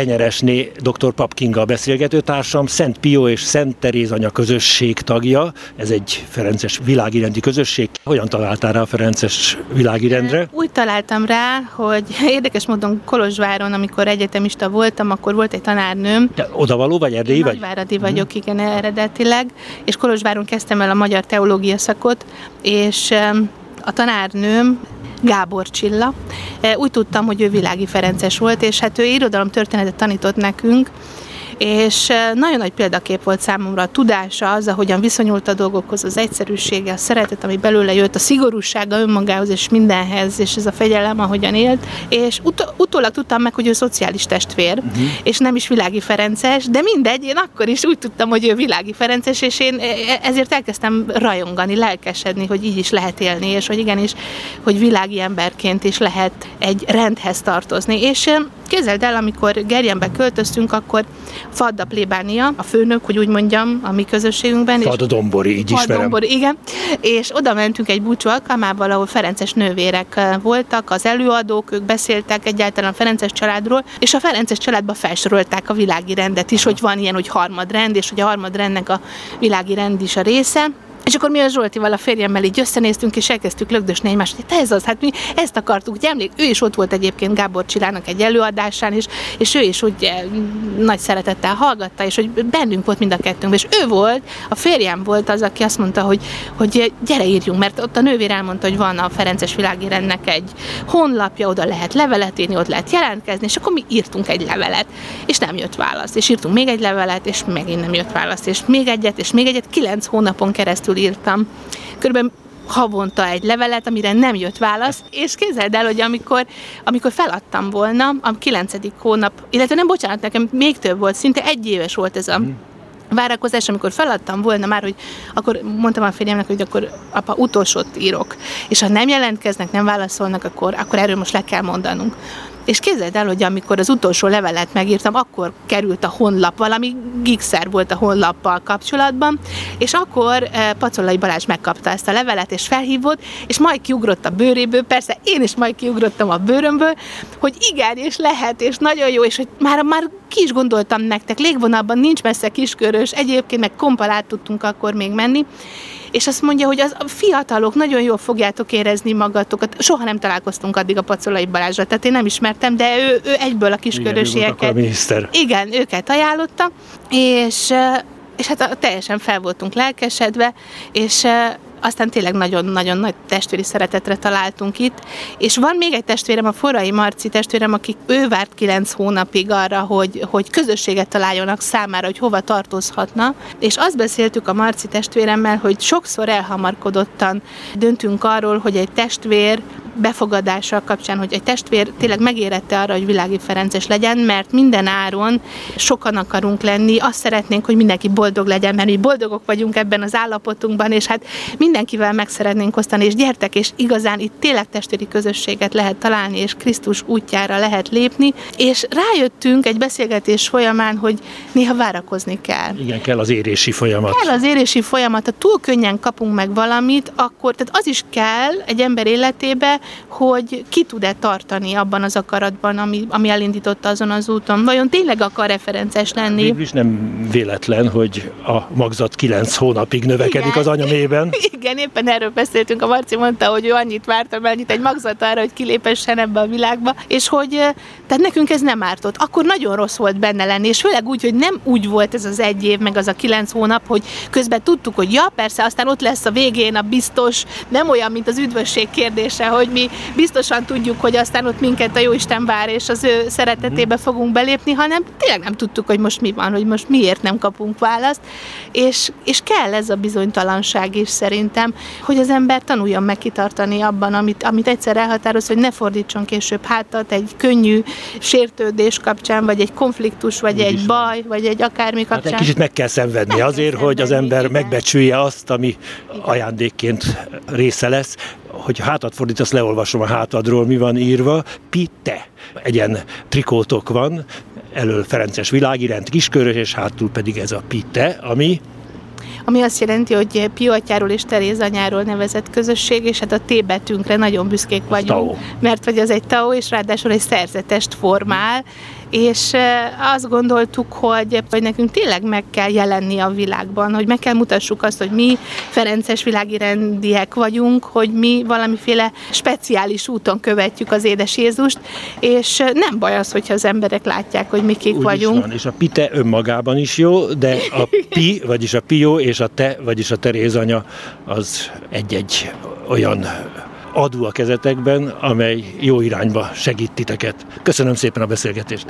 Kenyeresné dr. Pap Kinga a beszélgetőtársam, Szent Pio és Szent Teréz anya közösség tagja. Ez egy Ferences világirendi közösség. Hogyan találtál rá a Ferences világirendre? Úgy találtam rá, hogy érdekes módon Kolozsváron, amikor egyetemista voltam, akkor volt egy tanárnőm. De odavaló vagy erdélyi vagy? Nagyváradi vagyok, igen, eredetileg. És Kolozsváron kezdtem el a magyar teológia szakot, és a tanárnőm Gábor Csilla. Úgy tudtam, hogy ő világi Ferences volt, és hát ő irodalom történetet tanított nekünk, és nagyon nagy példakép volt számomra a tudása, az, ahogyan viszonyult a dolgokhoz, az egyszerűsége, a szeretet, ami belőle jött, a szigorúsága önmagához és mindenhez, és ez a fegyelem, ahogyan élt, és ut- utólag tudtam meg, hogy ő szociális testvér, uh-huh. és nem is világi Ferences, de mindegy, én akkor is úgy tudtam, hogy ő világi Ferences, és én e, e, ezért elkezdtem rajongani, lelkesedni, hogy így is lehet élni, és hogy igenis, hogy világi emberként is lehet egy rendhez tartozni, és Képzeld el, amikor Gerjenbe költöztünk, akkor Fadda plébánia, a főnök, hogy úgy mondjam, a mi közösségünkben. Fadda Dombori, így Fadda ismerem. Dombori, igen. És oda mentünk egy búcsú alkalmával, ahol Ferences nővérek eh, voltak, az előadók, ők beszéltek egyáltalán a Ferences családról, és a Ferences családba felsorolták a világi rendet is, hogy van ilyen, hogy harmadrend, és hogy a harmadrendnek a világi rend is a része. És akkor mi a Zsoltival, a férjemmel így összenéztünk, és elkezdtük lögdösni egymást, hogy ez az, hát mi ezt akartuk, ugye emlék, ő is ott volt egyébként Gábor Csilának egy előadásán, és, és ő is úgy nagy szeretettel hallgatta, és hogy bennünk volt mind a kettőnk, és ő volt, a férjem volt az, aki azt mondta, hogy, hogy gyere írjunk, mert ott a nővér elmondta, hogy van a Ferences világérendnek egy honlapja, oda lehet levelet írni, ott lehet jelentkezni, és akkor mi írtunk egy levelet, és nem jött válasz, és írtunk még egy levelet, és megint nem jött válasz, és még egyet, és még egyet, kilenc hónapon keresztül írtam. Körülbelül havonta egy levelet, amire nem jött válasz, és képzeld el, hogy amikor, amikor feladtam volna, a kilencedik hónap, illetve nem bocsánat, nekem még több volt, szinte egy éves volt ez a hmm. várakozás, amikor feladtam volna már, hogy akkor mondtam a férjemnek, hogy akkor apa utolsót írok, és ha nem jelentkeznek, nem válaszolnak, akkor, akkor erről most le kell mondanunk. És képzeld el, hogy amikor az utolsó levelet megírtam, akkor került a honlap, valami gigszer volt a honlappal kapcsolatban, és akkor eh, Pacolai Balázs megkapta ezt a levelet, és felhívott, és majd kiugrott a bőréből, persze én is majd kiugrottam a bőrömből, hogy igen, és lehet, és nagyon jó, és hogy már, már ki is gondoltam nektek, légvonalban nincs messze kiskörös, egyébként meg kompalát tudtunk akkor még menni, és azt mondja, hogy az, a fiatalok nagyon jól fogjátok érezni magatokat. Soha nem találkoztunk addig a Pacolai Balázsra, tehát én nem ismertem, de ő, ő egyből a kiskörösieket. Igen, Igen, őket ajánlotta, és és hát teljesen fel voltunk lelkesedve, és aztán tényleg nagyon-nagyon nagy testvéri szeretetre találtunk itt, és van még egy testvérem, a Forrai Marci testvérem, aki ő várt kilenc hónapig arra, hogy, hogy közösséget találjonak számára, hogy hova tartozhatna, és azt beszéltük a Marci testvéremmel, hogy sokszor elhamarkodottan döntünk arról, hogy egy testvér befogadása kapcsán, hogy egy testvér tényleg megérette arra, hogy világi Ferences legyen, mert minden áron sokan akarunk lenni, azt szeretnénk, hogy mindenki boldog legyen, mert mi boldogok vagyunk ebben az állapotunkban, és hát mindenkivel meg szeretnénk osztani, és gyertek, és igazán itt tényleg testvéri közösséget lehet találni, és Krisztus útjára lehet lépni, és rájöttünk egy beszélgetés folyamán, hogy néha várakozni kell. Igen, kell az érési folyamat. Kell az érési folyamat, ha túl könnyen kapunk meg valamit, akkor, tehát az is kell egy ember életébe, hogy ki tud-e tartani abban az akaratban, ami, ami elindította azon az úton. Vajon tényleg akar references lenni? Végülis nem véletlen, hogy a magzat kilenc hónapig növekedik Igen. az anyamében. Igen, éppen erről beszéltünk. A Marci mondta, hogy ő annyit várta, annyit egy magzat arra, hogy kilépessen ebbe a világba, és hogy tehát nekünk ez nem ártott. Akkor nagyon rossz volt benne lenni, és főleg úgy, hogy nem úgy volt ez az egy év, meg az a kilenc hónap, hogy közben tudtuk, hogy ja, persze, aztán ott lesz a végén a biztos, nem olyan, mint az üdvösség kérdése, hogy mi biztosan tudjuk, hogy aztán ott minket a Jóisten vár, és az ő szeretetébe mhm. fogunk belépni, hanem tényleg nem tudtuk, hogy most mi van, hogy most miért nem kapunk választ, és, és kell ez a bizonytalanság is szerintem, hogy az ember tanuljon meg kitartani abban, amit, amit egyszer elhatároz, hogy ne fordítson később hátat egy könnyű sértődés kapcsán, vagy egy konfliktus, vagy Úgy egy baj, vagy egy akármi kapcsán. Hát egy kicsit meg kell szenvedni meg azért, kell hogy az ember igen. megbecsülje azt, ami igen. ajándékként része lesz hogy hátat fordítasz, leolvasom a hátadról, mi van írva. Pitte. Egyen trikótok van, elől Ferences világirend kiskörös, és hátul pedig ez a Pitte, ami ami azt jelenti, hogy Pio atyáról és Teréz anyáról nevezett közösség, és hát a T betűnkre nagyon büszkék vagyunk, tau. mert hogy az egy tau, és ráadásul egy szerzetest formál, és azt gondoltuk, hogy, hogy nekünk tényleg meg kell jelenni a világban, hogy meg kell mutassuk azt, hogy mi Ferences világi rendiek vagyunk, hogy mi valamiféle speciális úton követjük az édes Jézust, és nem baj az, hogyha az emberek látják, hogy mi kik Úgy vagyunk. Van, és a pite önmagában is jó, de a pi, vagyis a pió, és a te, vagyis a Teréz anya, az egy-egy olyan adó a kezetekben, amely jó irányba segít titeket. Köszönöm szépen a beszélgetést!